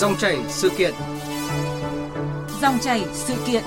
Dòng chảy sự kiện. Dòng chảy sự kiện.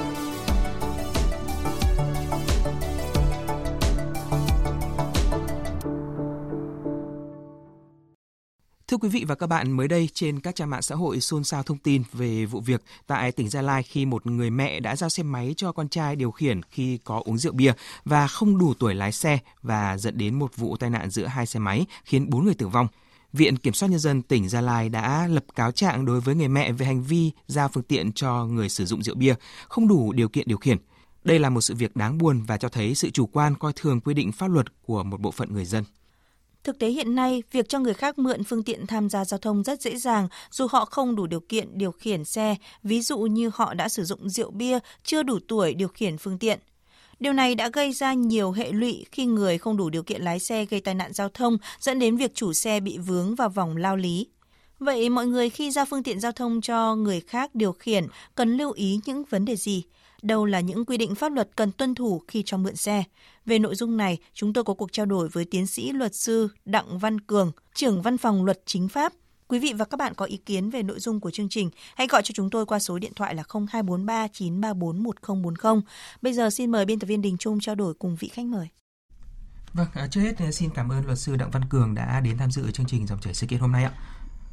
Thưa quý vị và các bạn, mới đây trên các trang mạng xã hội xôn xao thông tin về vụ việc tại tỉnh Gia Lai khi một người mẹ đã giao xe máy cho con trai điều khiển khi có uống rượu bia và không đủ tuổi lái xe và dẫn đến một vụ tai nạn giữa hai xe máy khiến bốn người tử vong. Viện Kiểm soát Nhân dân tỉnh Gia Lai đã lập cáo trạng đối với người mẹ về hành vi giao phương tiện cho người sử dụng rượu bia, không đủ điều kiện điều khiển. Đây là một sự việc đáng buồn và cho thấy sự chủ quan coi thường quy định pháp luật của một bộ phận người dân. Thực tế hiện nay, việc cho người khác mượn phương tiện tham gia giao thông rất dễ dàng dù họ không đủ điều kiện điều khiển xe, ví dụ như họ đã sử dụng rượu bia, chưa đủ tuổi điều khiển phương tiện. Điều này đã gây ra nhiều hệ lụy khi người không đủ điều kiện lái xe gây tai nạn giao thông dẫn đến việc chủ xe bị vướng vào vòng lao lý. Vậy mọi người khi giao phương tiện giao thông cho người khác điều khiển cần lưu ý những vấn đề gì? đâu là những quy định pháp luật cần tuân thủ khi cho mượn xe. Về nội dung này, chúng tôi có cuộc trao đổi với tiến sĩ luật sư Đặng Văn Cường, trưởng văn phòng luật chính pháp. Quý vị và các bạn có ý kiến về nội dung của chương trình, hãy gọi cho chúng tôi qua số điện thoại là 0243 934 1040. Bây giờ xin mời biên tập viên Đình Trung trao đổi cùng vị khách mời. Vâng, à, trước hết xin cảm ơn luật sư Đặng Văn Cường đã đến tham dự chương trình dòng chảy sự kiện hôm nay ạ.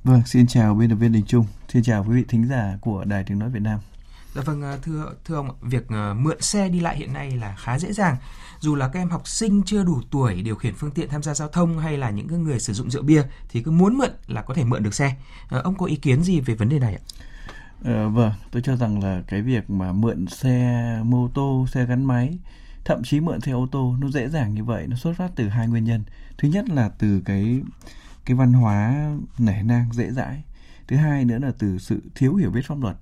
Vâng, xin chào biên tập viên Đình Trung, xin chào quý vị thính giả của Đài Tiếng nói Việt Nam. Dạ vâng à, thưa thưa ông việc à, mượn xe đi lại hiện nay là khá dễ dàng. Dù là các em học sinh chưa đủ tuổi điều khiển phương tiện tham gia giao thông hay là những người sử dụng rượu bia thì cứ muốn mượn là có thể mượn được xe. Ờ, ông có ý kiến gì về vấn đề này ạ? Ờ, vâng, tôi cho rằng là cái việc mà mượn xe mô tô, xe gắn máy, thậm chí mượn xe ô tô nó dễ dàng như vậy, nó xuất phát từ hai nguyên nhân. Thứ nhất là từ cái cái văn hóa nể nang dễ dãi. Thứ hai nữa là từ sự thiếu hiểu biết pháp luật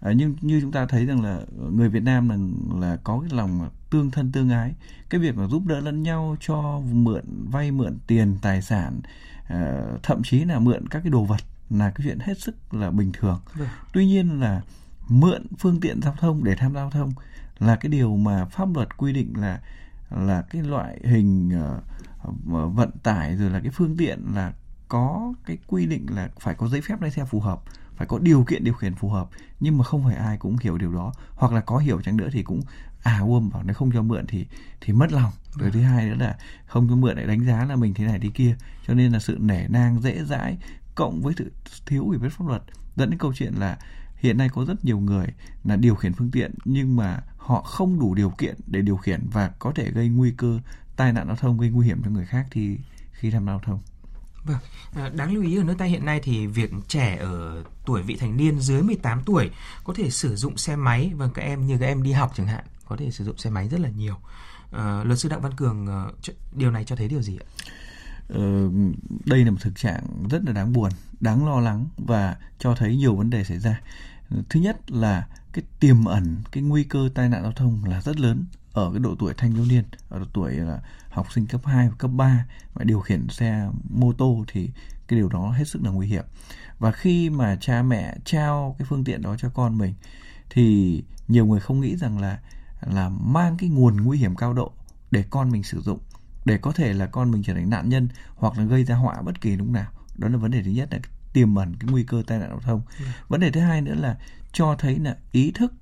à, nhưng như chúng ta thấy rằng là người Việt Nam là là có cái lòng tương thân tương ái cái việc mà giúp đỡ lẫn nhau cho mượn vay mượn tiền tài sản à, thậm chí là mượn các cái đồ vật là cái chuyện hết sức là bình thường ừ. tuy nhiên là mượn phương tiện giao thông để tham gia giao thông là cái điều mà pháp luật quy định là là cái loại hình uh, vận tải rồi là cái phương tiện là có cái quy định là phải có giấy phép lái xe phù hợp phải có điều kiện điều khiển phù hợp nhưng mà không phải ai cũng hiểu điều đó. Hoặc là có hiểu chăng nữa thì cũng à uôm bảo nếu không cho mượn thì thì mất lòng. Rồi thứ hai nữa là không cho mượn lại đánh giá là mình thế này thế kia. Cho nên là sự nể nang dễ dãi cộng với sự thiếu hiểu biết pháp luật dẫn đến câu chuyện là hiện nay có rất nhiều người là điều khiển phương tiện nhưng mà họ không đủ điều kiện để điều khiển và có thể gây nguy cơ tai nạn giao thông gây nguy hiểm cho người khác thì khi tham gia giao thông Vâng, à, đáng lưu ý ở nước ta hiện nay thì việc trẻ ở tuổi vị thành niên dưới 18 tuổi có thể sử dụng xe máy, và các em như các em đi học chẳng hạn, có thể sử dụng xe máy rất là nhiều. À, luật sư Đặng Văn Cường, ờ, điều này cho thấy điều gì ạ? Ờ, đây là một thực trạng rất là đáng buồn, đáng lo lắng và cho thấy nhiều vấn đề xảy ra. Thứ nhất là cái tiềm ẩn cái nguy cơ tai nạn giao thông là rất lớn ở cái độ tuổi thanh thiếu niên ở độ tuổi là học sinh cấp 2 và cấp 3 mà điều khiển xe mô tô thì cái điều đó hết sức là nguy hiểm. Và khi mà cha mẹ trao cái phương tiện đó cho con mình thì nhiều người không nghĩ rằng là là mang cái nguồn nguy hiểm cao độ để con mình sử dụng để có thể là con mình trở thành nạn nhân hoặc là gây ra họa bất kỳ lúc nào. Đó là vấn đề thứ nhất là tiềm ẩn cái nguy cơ tai nạn giao thông. Ừ. vấn đề thứ hai nữa là cho thấy là ý thức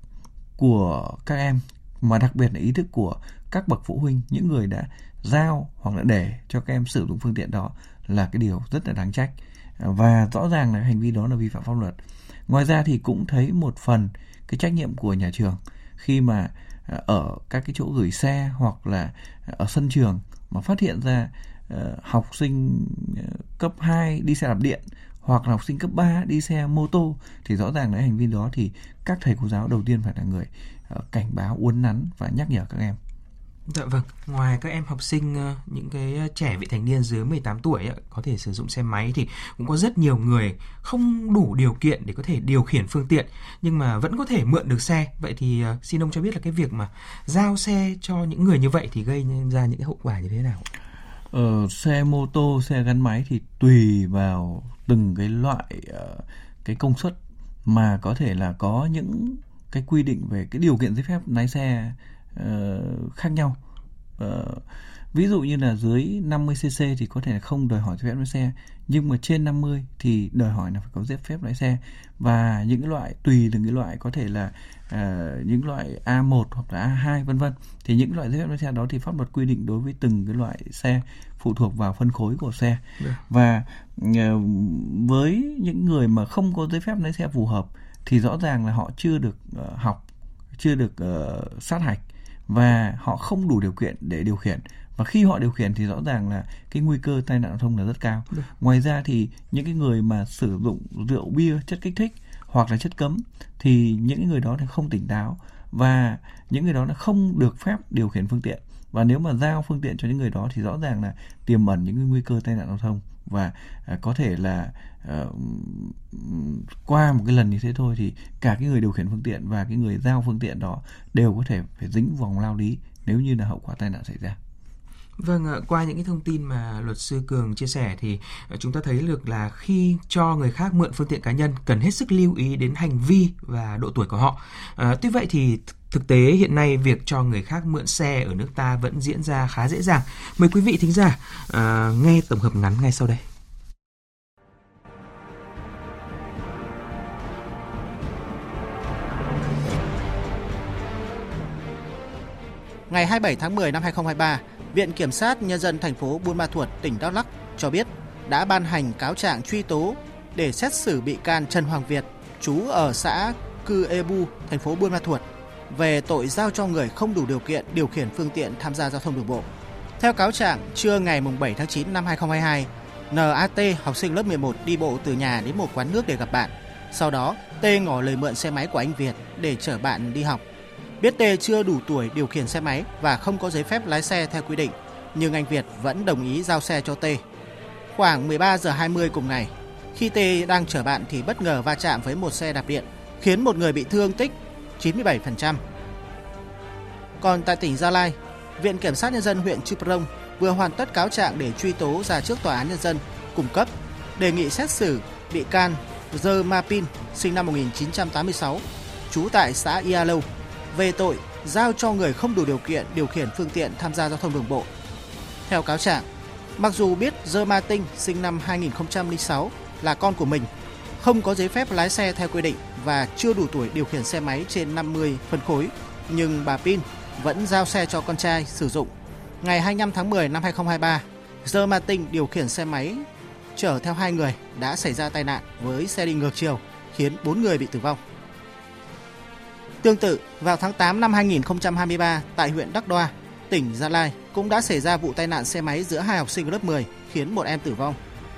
của các em mà đặc biệt là ý thức của các bậc phụ huynh, những người đã giao hoặc là để cho các em sử dụng phương tiện đó là cái điều rất là đáng trách. Và rõ ràng là hành vi đó là vi phạm pháp luật. Ngoài ra thì cũng thấy một phần cái trách nhiệm của nhà trường khi mà à, ở các cái chỗ gửi xe hoặc là ở sân trường mà phát hiện ra ờ, học sinh ờ, cấp 2 đi xe đạp điện hoặc là học sinh cấp 3 đi xe mô tô thì rõ ràng là hành vi đó thì các thầy cô giáo đầu tiên phải là người ờ, cảnh báo uốn nắn và nhắc nhở các em Dạ vâng, ngoài các em học sinh ờ, những cái ờ, trẻ vị thành niên dưới 18 tuổi có thể sử dụng xe máy thì cũng có rất nhiều người không đủ điều kiện để có thể điều khiển phương tiện nhưng mà vẫn có thể mượn được xe. Vậy thì xin ông cho biết là cái việc mà giao xe cho những người như vậy thì gây ra những cái hậu quả như thế nào? Ờ, xe mô tô, xe gắn máy thì tùy vào từng cái loại uh, cái công suất mà có thể là có những cái quy định về cái điều kiện giấy phép lái xe uh, khác nhau. Uh, ví dụ như là dưới 50 cc thì có thể là không đòi hỏi giấy phép lái xe nhưng mà trên 50 thì đòi hỏi là phải có giấy phép lái xe. Và những loại tùy từng cái loại có thể là uh, những loại A1 hoặc là A2 vân vân. Thì những loại giấy phép lái xe đó thì pháp luật quy định đối với từng cái loại xe phụ thuộc vào phân khối của xe. Được. và uh, với những người mà không có giấy phép lái xe phù hợp thì rõ ràng là họ chưa được uh, học chưa được uh, sát hạch và họ không đủ điều kiện để điều khiển và khi họ điều khiển thì rõ ràng là cái nguy cơ tai nạn giao thông là rất cao. Được. Ngoài ra thì những cái người mà sử dụng rượu bia, chất kích thích hoặc là chất cấm thì những người đó thì không tỉnh táo và những người đó là không được phép điều khiển phương tiện và nếu mà giao phương tiện cho những người đó thì rõ ràng là tiềm ẩn những nguy cơ tai nạn giao thông và à, có thể là à, qua một cái lần như thế thôi thì cả cái người điều khiển phương tiện và cái người giao phương tiện đó đều có thể phải dính vòng lao lý nếu như là hậu quả tai nạn xảy ra. Vâng, qua những cái thông tin mà luật sư Cường chia sẻ thì ờ, chúng ta thấy được là khi cho người khác mượn phương tiện cá nhân cần hết sức lưu ý đến hành vi và độ tuổi của họ. À, tuy vậy thì Thực tế hiện nay việc cho người khác mượn xe ở nước ta vẫn diễn ra khá dễ dàng. Mời quý vị thính giả à, nghe tổng hợp ngắn ngay sau đây. Ngày 27 tháng 10 năm 2023, Viện Kiểm sát Nhân dân thành phố Buôn Ma Thuột, tỉnh Đắk Lắk cho biết đã ban hành cáo trạng truy tố để xét xử bị can Trần Hoàng Việt, trú ở xã Cư Ebu, thành phố Buôn Ma Thuột về tội giao cho người không đủ điều kiện điều khiển phương tiện tham gia giao thông đường bộ. Theo cáo trạng, trưa ngày 7 tháng 9 năm 2022, NAT, học sinh lớp 11 đi bộ từ nhà đến một quán nước để gặp bạn. Sau đó, T ngỏ lời mượn xe máy của anh Việt để chở bạn đi học. Biết T chưa đủ tuổi điều khiển xe máy và không có giấy phép lái xe theo quy định, nhưng anh Việt vẫn đồng ý giao xe cho T. Khoảng 13 giờ 20 cùng ngày, khi T đang chở bạn thì bất ngờ va chạm với một xe đạp điện, khiến một người bị thương tích 97%. Còn tại tỉnh Gia Lai, Viện Kiểm sát Nhân dân huyện Chư Prong vừa hoàn tất cáo trạng để truy tố ra trước Tòa án Nhân dân cung cấp, đề nghị xét xử bị can Dơ Ma Pin, sinh năm 1986, trú tại xã Ia Lâu, về tội giao cho người không đủ điều kiện điều khiển phương tiện tham gia giao thông đường bộ. Theo cáo trạng, mặc dù biết Dơ Ma Tinh sinh năm 2006 là con của mình, không có giấy phép lái xe theo quy định và chưa đủ tuổi điều khiển xe máy trên 50 phân khối, nhưng bà Pin vẫn giao xe cho con trai sử dụng. Ngày 25 tháng 10 năm 2023, Dơ Ma Tinh điều khiển xe máy chở theo hai người đã xảy ra tai nạn với xe đi ngược chiều, khiến bốn người bị tử vong. Tương tự, vào tháng 8 năm 2023 tại huyện Đắc Đoa, tỉnh Gia Lai cũng đã xảy ra vụ tai nạn xe máy giữa hai học sinh lớp 10 khiến một em tử vong.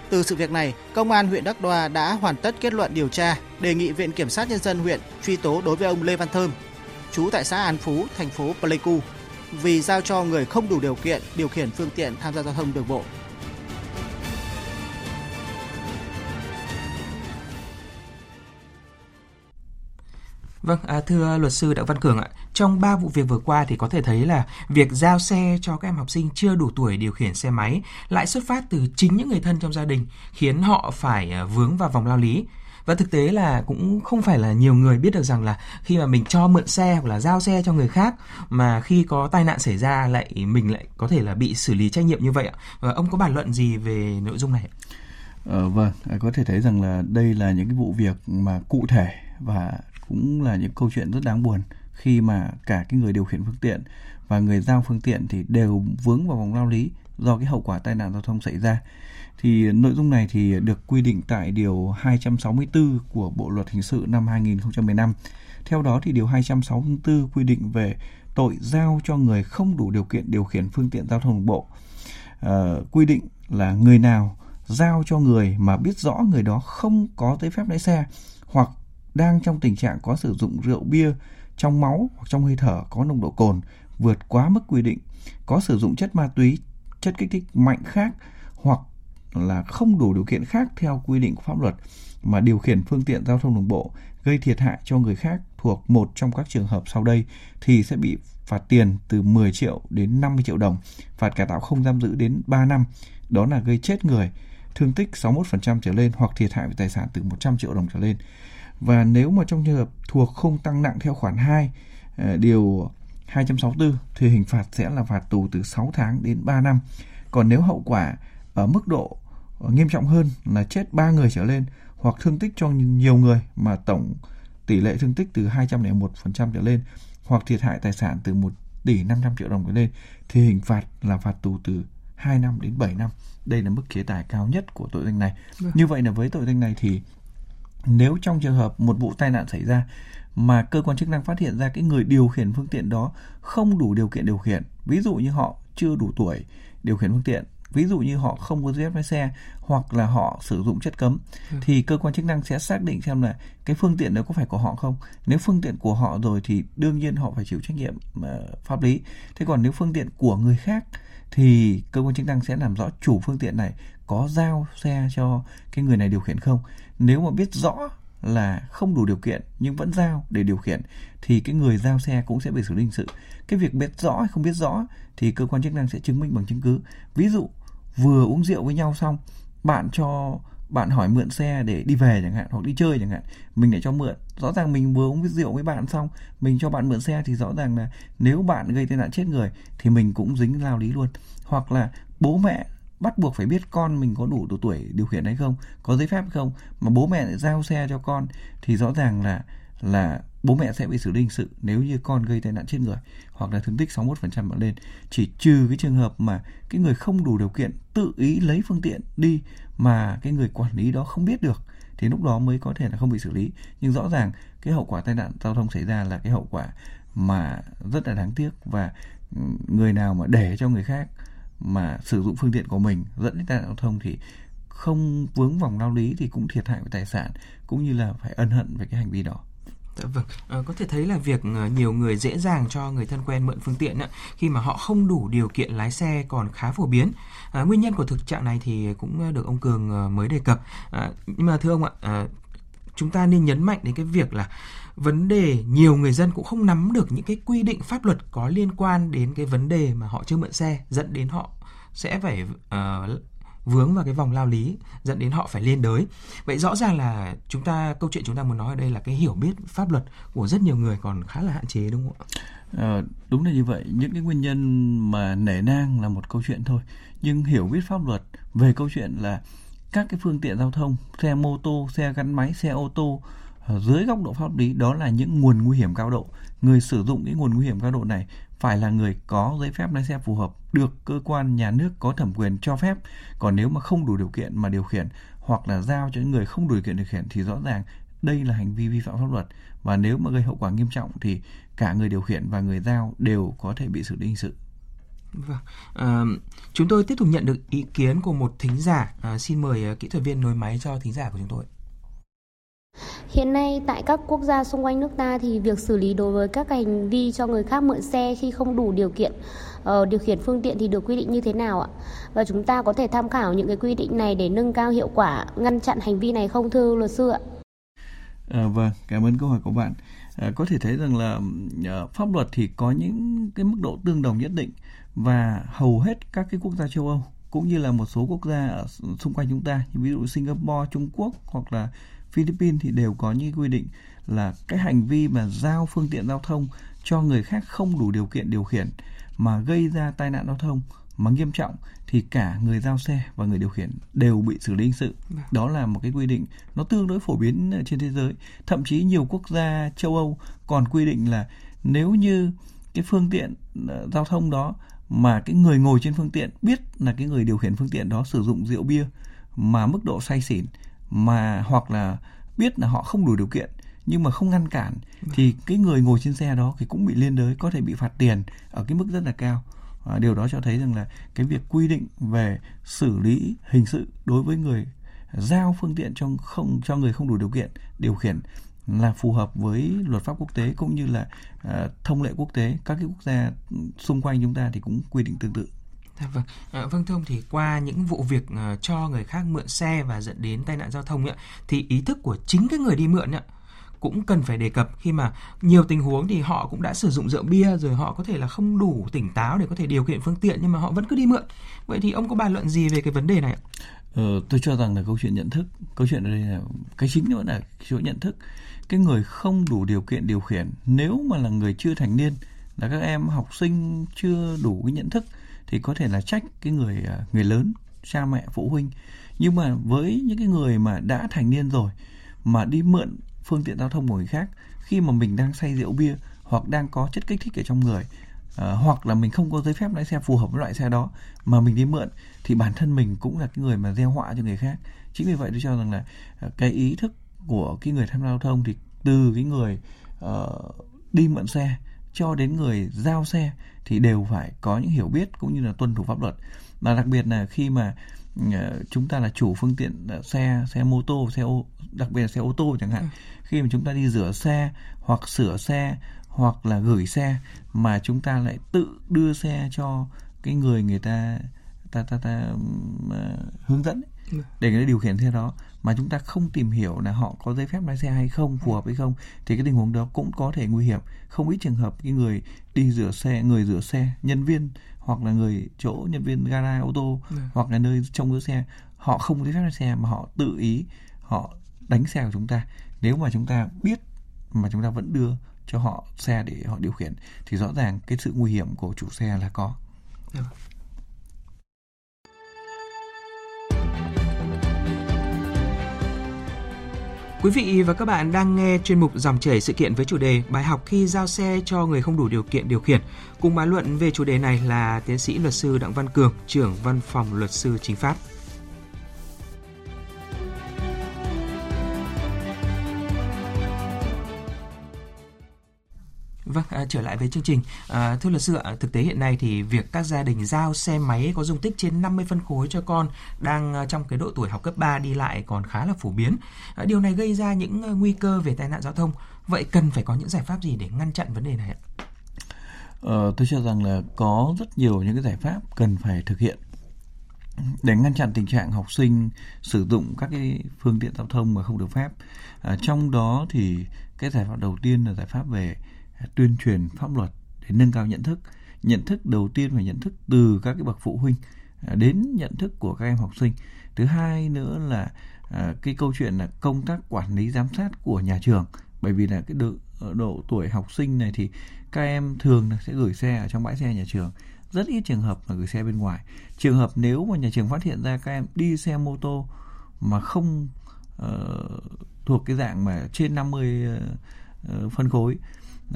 Từ sự việc này, Công an huyện Đắc Đoa đã hoàn tất kết luận điều tra, đề nghị Viện Kiểm sát Nhân dân huyện truy tố đối với ông Lê Văn Thơm, trú tại xã An Phú, thành phố Pleiku, vì giao cho người không đủ điều kiện điều khiển phương tiện tham gia giao thông đường bộ. Vâng, à, thưa luật sư Đặng Văn Cường ạ, trong ba vụ việc vừa qua thì có thể thấy là việc giao xe cho các em học sinh chưa đủ tuổi điều khiển xe máy lại xuất phát từ chính những người thân trong gia đình, khiến họ phải à, vướng vào vòng lao lý. Và thực tế là cũng không phải là nhiều người biết được rằng là khi mà mình cho mượn xe hoặc là giao xe cho người khác mà khi có tai nạn xảy ra lại mình lại có thể là bị xử lý trách nhiệm như vậy ạ. Và ông có bàn luận gì về nội dung này? Ờ, vâng, à, có thể thấy rằng là đây là những cái vụ việc mà cụ thể và cũng là những câu chuyện rất đáng buồn khi mà cả cái người điều khiển phương tiện và người giao phương tiện thì đều vướng vào vòng lao lý do cái hậu quả tai nạn giao thông xảy ra. Thì nội dung này thì được quy định tại điều 264 của Bộ luật hình sự năm 2015. Theo đó thì điều 264 quy định về tội giao cho người không đủ điều kiện điều khiển phương tiện giao thông đường bộ. À, quy định là người nào giao cho người mà biết rõ người đó không có giấy phép lái xe hoặc đang trong tình trạng có sử dụng rượu bia trong máu hoặc trong hơi thở có nồng độ cồn vượt quá mức quy định, có sử dụng chất ma túy, chất kích thích mạnh khác hoặc là không đủ điều kiện khác theo quy định của pháp luật mà điều khiển phương tiện giao thông đường bộ gây thiệt hại cho người khác thuộc một trong các trường hợp sau đây thì sẽ bị phạt tiền từ 10 triệu đến 50 triệu đồng, phạt cải tạo không giam giữ đến 3 năm, đó là gây chết người, thương tích 61% trở lên hoặc thiệt hại về tài sản từ 100 triệu đồng trở lên. Và nếu mà trong trường hợp thuộc không tăng nặng theo khoản 2 ờ, điều 264 thì hình phạt sẽ là phạt tù từ 6 tháng đến 3 năm. Còn nếu hậu quả ở mức độ nghiêm trọng hơn là chết 3 người trở lên hoặc thương tích cho nhiều người mà tổng tỷ lệ thương tích từ 201% trở lên hoặc thiệt hại tài sản từ 1 tỷ 500 triệu đồng trở lên thì hình phạt là phạt tù từ 2 năm đến 7 năm. Đây là mức chế tài cao nhất của tội danh này. Vâng. Như vậy là với tội danh này thì nếu trong trường hợp một vụ tai nạn xảy ra mà cơ quan chức năng phát hiện ra cái người điều khiển phương tiện đó không đủ điều kiện điều khiển, ví dụ như họ chưa đủ tuổi điều khiển phương tiện ví dụ như họ không có giấy phép lái xe hoặc là họ sử dụng chất cấm ừ. thì cơ quan chức năng sẽ xác định xem là cái phương tiện đó có phải của họ không nếu phương tiện của họ rồi thì đương nhiên họ phải chịu trách nhiệm uh, pháp lý thế còn nếu phương tiện của người khác thì cơ quan chức năng sẽ làm rõ chủ phương tiện này có giao xe cho cái người này điều khiển không? Nếu mà biết rõ là không đủ điều kiện nhưng vẫn giao để điều khiển, thì cái người giao xe cũng sẽ bị xử lý hình sự. Cái việc biết rõ hay không biết rõ thì cơ quan chức năng sẽ chứng minh bằng chứng cứ. Ví dụ, vừa uống rượu với nhau xong, bạn cho bạn hỏi mượn xe để đi về chẳng hạn, hoặc đi chơi chẳng hạn, mình lại cho mượn. Rõ ràng mình vừa uống rượu với bạn xong, mình cho bạn mượn xe thì rõ ràng là nếu bạn gây tai nạn chết người thì mình cũng dính lao lý luôn. Hoặc là bố mẹ bắt buộc phải biết con mình có đủ độ tuổi điều khiển hay không, có giấy phép hay không, mà bố mẹ lại giao xe cho con thì rõ ràng là là bố mẹ sẽ bị xử lý hình sự nếu như con gây tai nạn chết người hoặc là thương tích 61% trở lên. Chỉ trừ cái trường hợp mà cái người không đủ điều kiện tự ý lấy phương tiện đi mà cái người quản lý đó không biết được thì lúc đó mới có thể là không bị xử lý. Nhưng rõ ràng cái hậu quả tai nạn giao thông xảy ra là cái hậu quả mà rất là đáng tiếc và ừ, người nào mà để cho người khác mà sử dụng phương tiện của mình dẫn đến tai nạn giao thông thì không vướng vòng lao lý thì cũng thiệt hại về tài sản cũng như là phải ân hận về cái hành vi đó. Dạ vâng, à, có thể thấy là việc ờ, nhiều người dễ dàng cho người thân quen mượn phương tiện khi mà họ không đủ điều kiện lái xe còn khá phổ biến. À, nguyên nhân của thực trạng này thì cũng được ông Cường mới đề cập. À, nhưng mà thưa ông ạ, à, chúng ta nên nhấn mạnh đến cái việc là vấn đề nhiều người dân cũng không nắm được những cái quy định pháp luật có liên quan đến cái vấn đề mà họ chưa mượn xe dẫn đến họ sẽ phải uh, vướng vào cái vòng lao lý dẫn đến họ phải liên đới. Vậy rõ ràng là chúng ta câu chuyện chúng ta muốn nói ở đây là cái hiểu biết pháp luật của rất nhiều người còn khá là hạn chế đúng không ạ? À, đúng là như vậy. Những cái nguyên nhân mà nể nang là một câu chuyện thôi. Nhưng hiểu biết pháp luật về câu chuyện là các cái phương tiện giao thông xe mô tô xe gắn máy xe ô tô dưới góc độ pháp lý đó là những nguồn nguy hiểm cao độ người sử dụng cái nguồn nguy hiểm cao độ này phải là người có giấy phép lái xe phù hợp được cơ quan nhà nước có thẩm quyền cho phép còn nếu mà không đủ điều kiện mà điều khiển hoặc là giao cho những người không đủ điều kiện điều khiển thì rõ ràng đây là hành vi vi phạm pháp luật và nếu mà gây hậu quả nghiêm trọng thì cả người điều khiển và người giao đều có thể bị xử lý hình sự Vâng, à, chúng tôi tiếp tục nhận được ý kiến của một thính giả. À, xin mời uh, kỹ thuật viên nối máy cho thính giả của chúng tôi. Hiện nay tại các quốc gia xung quanh nước ta thì việc xử lý đối với các hành vi cho người khác mượn xe khi không đủ điều kiện uh, điều khiển phương tiện thì được quy định như thế nào ạ? Và chúng ta có thể tham khảo những cái quy định này để nâng cao hiệu quả ngăn chặn hành vi này không thưa luật sư ạ? À, vâng, cảm ơn câu hỏi của bạn. À, có thể thấy rằng là à, pháp luật thì có những cái mức độ tương đồng nhất định và hầu hết các cái quốc gia châu Âu cũng như là một số quốc gia ở xung quanh chúng ta như ví dụ Singapore, Trung Quốc hoặc là Philippines thì đều có những quy định là cái hành vi mà giao phương tiện giao thông cho người khác không đủ điều kiện điều khiển mà gây ra tai nạn giao thông mà nghiêm trọng thì cả người giao xe và người điều khiển đều bị xử lý hình sự. Vâng. Đó là một cái quy định nó tương đối phổ biến trên thế giới. Thậm chí nhiều quốc gia châu Âu còn quy định là nếu như cái phương tiện ờ, giao thông đó mà cái người ngồi trên phương tiện biết là cái người điều khiển phương tiện đó sử dụng rượu bia mà mức độ say xỉn mà hoặc là biết là họ không đủ điều kiện nhưng mà không ngăn cản thì cái người ngồi trên xe đó thì cũng bị liên đới có thể bị phạt tiền ở cái mức rất là cao. À, điều đó cho thấy rằng là cái việc quy định về xử lý hình sự đối với người giao phương tiện cho không cho người không đủ điều kiện điều khiển là phù hợp với luật pháp quốc tế cũng như là uh, thông lệ quốc tế. Các cái quốc gia xung quanh chúng ta thì cũng quy định tương tự Dạ vâng, à, vâng thưa ông thì qua những vụ việc uh, cho người khác mượn xe và dẫn đến tai nạn giao thông ấy, thì ý thức của chính cái người đi mượn ấy, cũng cần phải đề cập khi mà nhiều tình huống thì họ cũng đã sử dụng rượu bia rồi họ có thể là không đủ tỉnh táo để có thể điều khiển phương tiện nhưng mà họ vẫn cứ đi mượn. Vậy thì ông có bàn luận gì về cái vấn đề này ạ? Ờ, tôi cho rằng là câu chuyện nhận thức, câu chuyện ở đây là cái chính vẫn là chỗ nhận thức. Cái người không đủ điều kiện điều khiển nếu mà là người chưa thành niên là các em học sinh chưa đủ cái nhận thức thì có thể là trách cái người à, người lớn cha mẹ phụ huynh. Nhưng mà với những cái người mà đã thành niên rồi mà đi mượn phương tiện giao thông của người khác khi mà mình đang say rượu bia hoặc đang có chất kích thích ở trong người uh, hoặc là mình không có giấy phép lái xe phù hợp với loại xe đó mà mình đi mượn thì bản thân mình cũng là cái người mà gieo họa cho người khác. Chính vì vậy tôi cho rằng là uh, cái ý thức của cái người tham gia giao thông thì từ cái người uh, đi mượn xe cho đến người giao xe thì đều phải có những hiểu biết cũng như là tuân thủ pháp luật và đặc biệt là khi mà uh, chúng ta là chủ phương tiện uh, xe xe mô tô xe ô đặc biệt là xe ô tô chẳng hạn ừ. khi mà chúng ta đi rửa xe hoặc sửa xe hoặc là gửi xe mà chúng ta lại tự đưa xe cho cái người người ta ta ta ta uh, hướng dẫn ừ. để người ta điều khiển xe đó mà chúng ta không tìm hiểu là họ có giấy phép lái xe hay không phù hợp hay không thì cái tình huống đó cũng có thể nguy hiểm không ít trường hợp cái người đi rửa xe người rửa xe nhân viên hoặc là người chỗ nhân viên gara ô tô ừ. hoặc là nơi trông giữ xe họ không có giấy phép lái xe mà họ tự ý họ đánh xe của chúng ta nếu mà chúng ta biết mà chúng ta vẫn đưa cho họ xe để họ điều khiển thì rõ ràng cái sự nguy hiểm của chủ xe là có. Được. Quý vị và các bạn đang nghe chuyên mục dòng chảy sự kiện với chủ đề bài học khi giao xe cho người không đủ điều kiện điều khiển. Cùng bàn luận về chủ đề này là tiến sĩ luật sư Đặng Văn Cường, trưởng văn phòng luật sư chính pháp. Vâng, à, trở lại với chương trình. À, thưa luật sư ạ, thực tế hiện nay thì việc các gia đình giao xe máy có dung tích trên 50 phân khối cho con đang à, trong cái độ tuổi học cấp 3 đi lại còn khá là phổ biến. À, điều này gây ra những à, nguy cơ về tai nạn giao thông. Vậy cần phải có những giải pháp gì để ngăn chặn vấn đề này ạ? Ờ, tôi cho rằng là có rất nhiều những cái giải pháp cần phải thực hiện để ngăn chặn tình trạng học sinh sử dụng các cái phương tiện giao thông mà không được phép. À, trong đó thì cái giải pháp đầu tiên là giải pháp về tuyên truyền pháp luật để nâng cao nhận thức. Nhận thức đầu tiên phải nhận thức từ các cái bậc phụ huynh à, đến nhận thức của các em học sinh. Thứ hai nữa là à, cái câu chuyện là công tác quản lý giám sát của nhà trường. Bởi vì là cái độ, độ tuổi học sinh này thì các em thường sẽ gửi xe ở trong bãi xe nhà trường. Rất ít trường hợp là gửi xe bên ngoài. Trường hợp nếu mà nhà trường phát hiện ra các em đi xe mô tô mà không uh, thuộc cái dạng mà trên 50 uh, ờ, ờ, phân khối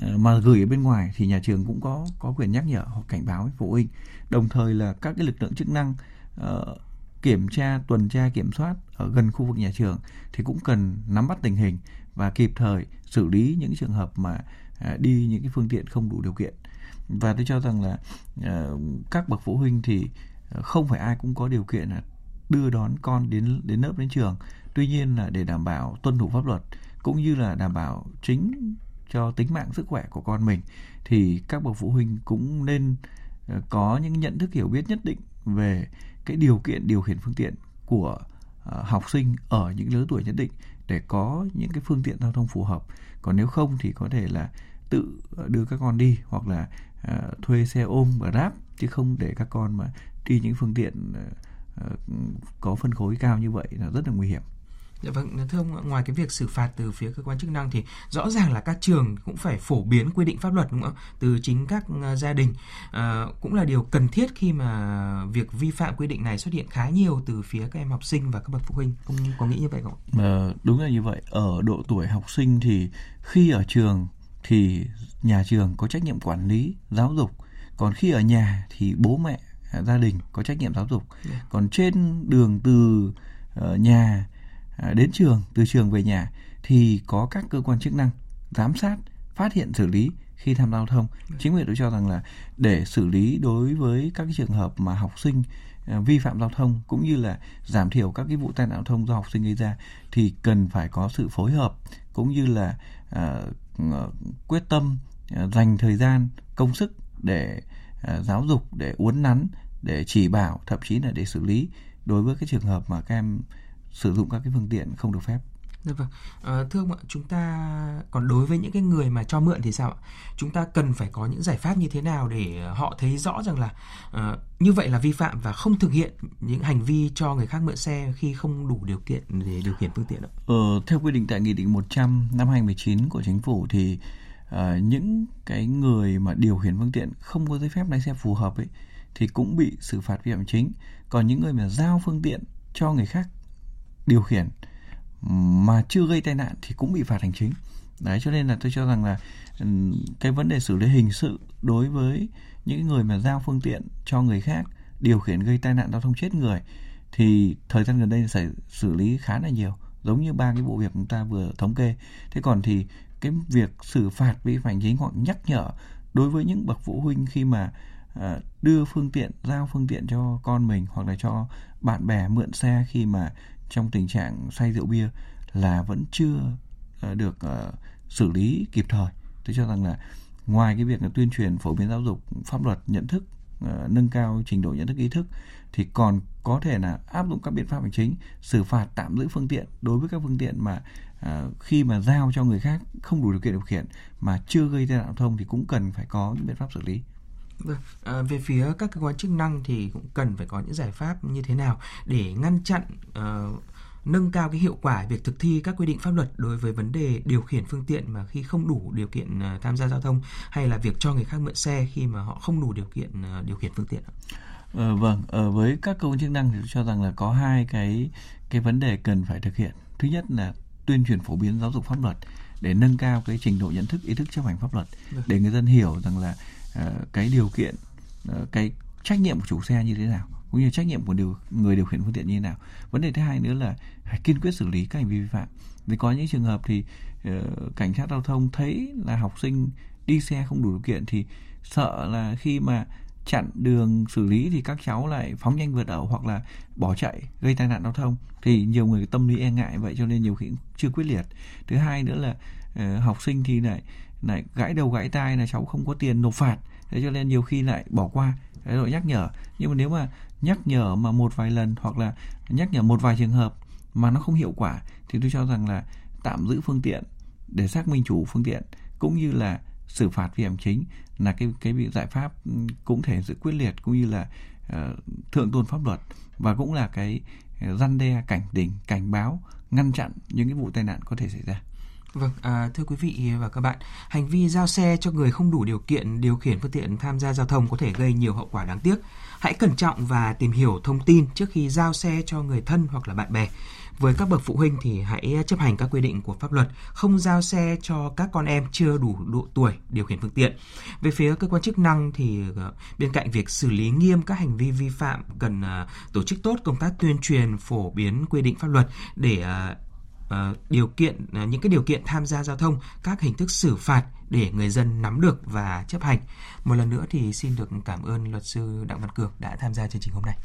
Ờ, mà gửi ở bên ngoài thì nhà trường cũng có có quyền nhắc nhở hoặc cảnh báo với phụ huynh. Đồng thời là các cái lực lượng chức năng uh, kiểm tra tuần tra kiểm soát ở gần khu vực nhà trường thì cũng cần nắm bắt tình hình và kịp thời xử lý những trường hợp mà uh, đi những cái phương tiện không đủ điều kiện. Và tôi cho rằng là uh, các bậc phụ huynh thì không phải ai cũng có điều kiện là đưa đón con đến đến lớp đến trường. Tuy nhiên là để đảm bảo tuân thủ pháp luật cũng như là đảm bảo chính cho tính mạng sức khỏe của con mình, thì các bậc phụ huynh cũng nên ờ, có những nhận thức hiểu biết nhất định về cái điều kiện điều khiển phương tiện của ờ, học sinh ở những lứa tuổi nhất định để có những cái phương tiện giao thông phù hợp. Còn nếu không thì có thể là tự ờ, đưa các con đi hoặc là thuê xe ôm và grab, chứ không để các con mà đi những phương tiện có phân khối cao như vậy là rất là nguy hiểm. Dạ vâng, thưa ông, ngoài cái việc xử phạt từ phía cơ quan chức năng thì rõ ràng là các trường cũng phải phổ biến quy định pháp luật đúng không ạ? Từ chính các uh, gia đình à, cũng là điều cần thiết khi mà việc vi phạm quy định này xuất hiện khá nhiều từ phía các em học sinh và các bậc phụ huynh. Ông có nghĩ như vậy không? À, đúng là như vậy. Ở độ tuổi học sinh thì khi ở trường thì nhà trường có trách nhiệm quản lý, giáo dục. Còn khi ở nhà thì bố mẹ, gia đình có trách nhiệm giáo dục. Dạ. Còn trên đường từ nhà đến trường từ trường về nhà thì có các cơ quan chức năng giám sát phát hiện xử lý khi tham gia giao thông. Chính vì tôi cho rằng là để xử lý đối với các cái trường hợp mà học sinh à, vi phạm giao thông cũng như là giảm thiểu các cái vụ tai nạn giao thông do học sinh gây ra thì cần phải có sự phối hợp cũng như là uh, quyết tâm uh, dành thời gian công sức để uh, giáo dục để uốn nắn để chỉ bảo thậm chí là để xử lý đối với cái trường hợp mà các em sử dụng các cái phương tiện không được phép. Dạ vâng. À, thưa ông ạ, chúng ta còn đối với những cái người mà cho mượn thì sao ạ? Chúng ta cần phải có những giải pháp như thế nào để họ thấy rõ rằng là uh, như vậy là vi phạm và không thực hiện những hành vi cho người khác mượn xe khi không đủ điều kiện để điều khiển phương tiện ạ? Ờ, theo quy định tại Nghị định 100 năm 2019 của Chính phủ thì uh, những cái người mà điều khiển phương tiện không có giấy phép lái xe phù hợp ấy thì cũng bị xử phạt vi phạm chính còn những người mà giao phương tiện cho người khác điều khiển mà chưa gây tai nạn thì cũng bị phạt hành chính. Đấy, cho nên là tôi cho rằng là ừ, cái vấn đề xử lý hình sự đối với những người mà giao phương tiện cho người khác, điều khiển gây tai nạn giao thông chết người thì thời gian gần đây xảy xử lý khá là nhiều, giống như ba cái vụ việc chúng ta vừa thống kê. Thế còn thì cái việc xử phạt vi phạm hành chính hoặc nhắc nhở đối với những bậc phụ huynh khi mà ờ, đưa phương tiện, giao phương tiện cho con mình hoặc là cho bạn bè mượn xe khi mà trong tình trạng say rượu bia là vẫn chưa ờ, được ờ, xử lý kịp thời. Tôi cho rằng là ngoài cái việc là tuyên truyền phổ biến giáo dục pháp luật, nhận thức ờ, nâng cao trình độ nhận thức, ý thức thì còn có thể là áp dụng các biện pháp hành chính, xử phạt, tạm giữ phương tiện. Đối với các phương tiện mà khi mà giao cho người khác không đủ điều kiện điều khiển mà chưa gây tai nạn giao thông thì cũng cần phải có những biện pháp xử lý à, về phía các cơ quan chức năng thì cũng cần phải có những giải pháp như thế nào để ngăn chặn uh, nâng cao cái hiệu quả việc thực thi các quy định pháp luật đối với vấn đề điều khiển phương tiện mà khi không đủ điều kiện uh, tham gia giao thông hay là việc cho người khác mượn xe khi mà họ không đủ điều kiện uh, điều khiển phương tiện. Ờ, vâng, ở với các cơ quan chức năng thì tôi cho rằng là có hai cái cái vấn đề cần phải thực hiện. Thứ nhất là tuyên truyền phổ biến giáo dục pháp luật để nâng cao cái trình độ nhận thức ý thức chấp hành pháp luật vâng. để người dân hiểu rằng là Ờ, cái điều kiện ờ, cái trách nhiệm của chủ xe như thế nào cũng như trách nhiệm của điều người điều khiển phương tiện như thế nào. Vấn đề thứ hai nữa là phải kiên quyết xử lý các hành vi vi phạm. Vì có những trường hợp thì uh, cảnh sát giao thông thấy là học sinh đi xe không đủ điều kiện thì sợ là khi mà chặn đường xử lý thì các cháu lại phóng nhanh vượt ẩu hoặc là bỏ chạy gây tai nạn giao thông. Thì nhiều người tâm lý e ngại vậy cho nên nhiều khi chưa quyết liệt. Thứ hai nữa là uh, học sinh thì lại lại gãy đầu gãy tai là cháu không có tiền nộp phạt. Thế cho nên nhiều khi lại bỏ qua. Cái rồi nhắc nhở. Nhưng mà nếu mà nhắc nhở mà một vài lần hoặc là nhắc nhở một vài trường hợp mà nó không hiệu quả thì tôi cho rằng là tạm giữ phương tiện để xác minh chủ phương tiện cũng như là xử phạt vi phạm chính là cái cái giải pháp ừ, cũng thể sự quyết liệt cũng như là uh, thượng tôn pháp luật và cũng là cái ờ, răn đe cảnh tỉnh cảnh báo ngăn chặn những cái vụ tai nạn có thể xảy ra. Vâng, à, thưa quý vị và các bạn, hành vi giao xe cho người không đủ điều kiện điều khiển phương tiện tham gia giao thông có thể gây nhiều hậu quả đáng tiếc. Hãy cẩn trọng và tìm hiểu thông tin trước khi giao xe cho người thân hoặc là bạn bè. Với các bậc phụ huynh thì hãy chấp hành các quy định của pháp luật, không giao xe cho các con em chưa đủ độ tuổi điều khiển phương tiện. Về phía cơ quan chức năng thì ờ, bên cạnh việc xử lý nghiêm các hành vi vi phạm cần ờ, tổ chức tốt công tác tuyên truyền phổ biến quy định pháp luật để ờ, Ờ, điều kiện ờ, những cái điều kiện tham gia giao thông, các hình thức xử phạt để người dân nắm được và chấp hành. Một lần nữa thì xin được cảm ơn luật sư Đặng Văn Cường đã tham gia chương trình hôm nay.